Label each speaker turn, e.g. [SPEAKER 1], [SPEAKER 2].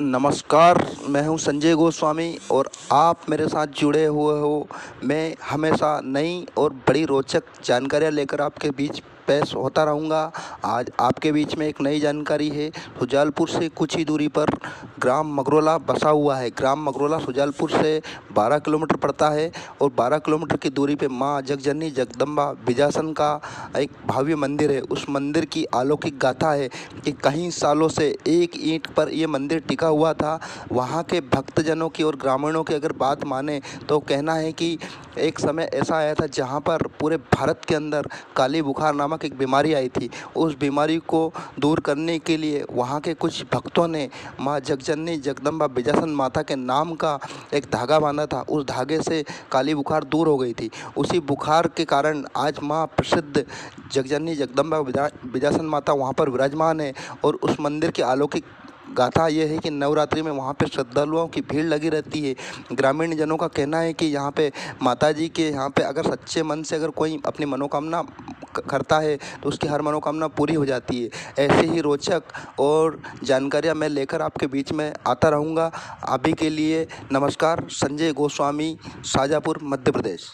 [SPEAKER 1] नमस्कार, मैं हूँ संजय गोस्वामी और आप मेरे साथ जुड़े हुए हो। मैं हमेशा नई और बड़ी रोचक जानकारियाँ लेकर आपके बीच पेश होता रहूँगा। आज आपके बीच में एक नई जानकारी है। सुजालपुर से कुछ ही दूरी पर ग्राम मगरोला बसा हुआ है। ग्राम मगरोला सुजालपुर से 12 किलोमीटर पड़ता है और 12 किलोमीटर की दूरी पे माँ जगजननी जगदम्बा बिजासन का एक भव्य मंदिर है। उस मंदिर की अलौकिक गाथा है कि कई सालों से एक ईंट पर यह मंदिर टिका हुआ था। वहाँ के भक्तजनों की और ग्रामीणों की अगर बात माने तो कहना है कि एक समय ऐसा आया था जहाँ पर पूरे भारत के अंदर काली बुखार नामक नामक एक बीमारी आई थी। उस बीमारी को दूर करने के लिए वहाँ के कुछ भक्तों ने माँ जगजननी जगदम्बा बिजासन माता के नाम का एक धागा बांधा था। उस धागे से काली बुखार दूर हो गई थी। उसी बुखार के कारण आज माँ प्रसिद्ध जगजननी जगदम्बा बिजासन माता वहाँ पर विराजमान है और उस मंदिर की अलौकिक गाथा ये है कि नवरात्रि में वहाँ पे श्रद्धालुओं की भीड़ लगी रहती है। ग्रामीण जनों का कहना है कि यहाँ पे माता जी के यहाँ पे अगर सच्चे मन से अगर कोई अपनी मनोकामना करता है तो उसकी हर मनोकामना पूरी हो जाती है। ऐसे ही रोचक और जानकारियाँ मैं लेकर आपके बीच में आता रहूँगा। अभी के लिए नमस्कार। संजय गोस्वामी, शाजापुर, मध्य प्रदेश।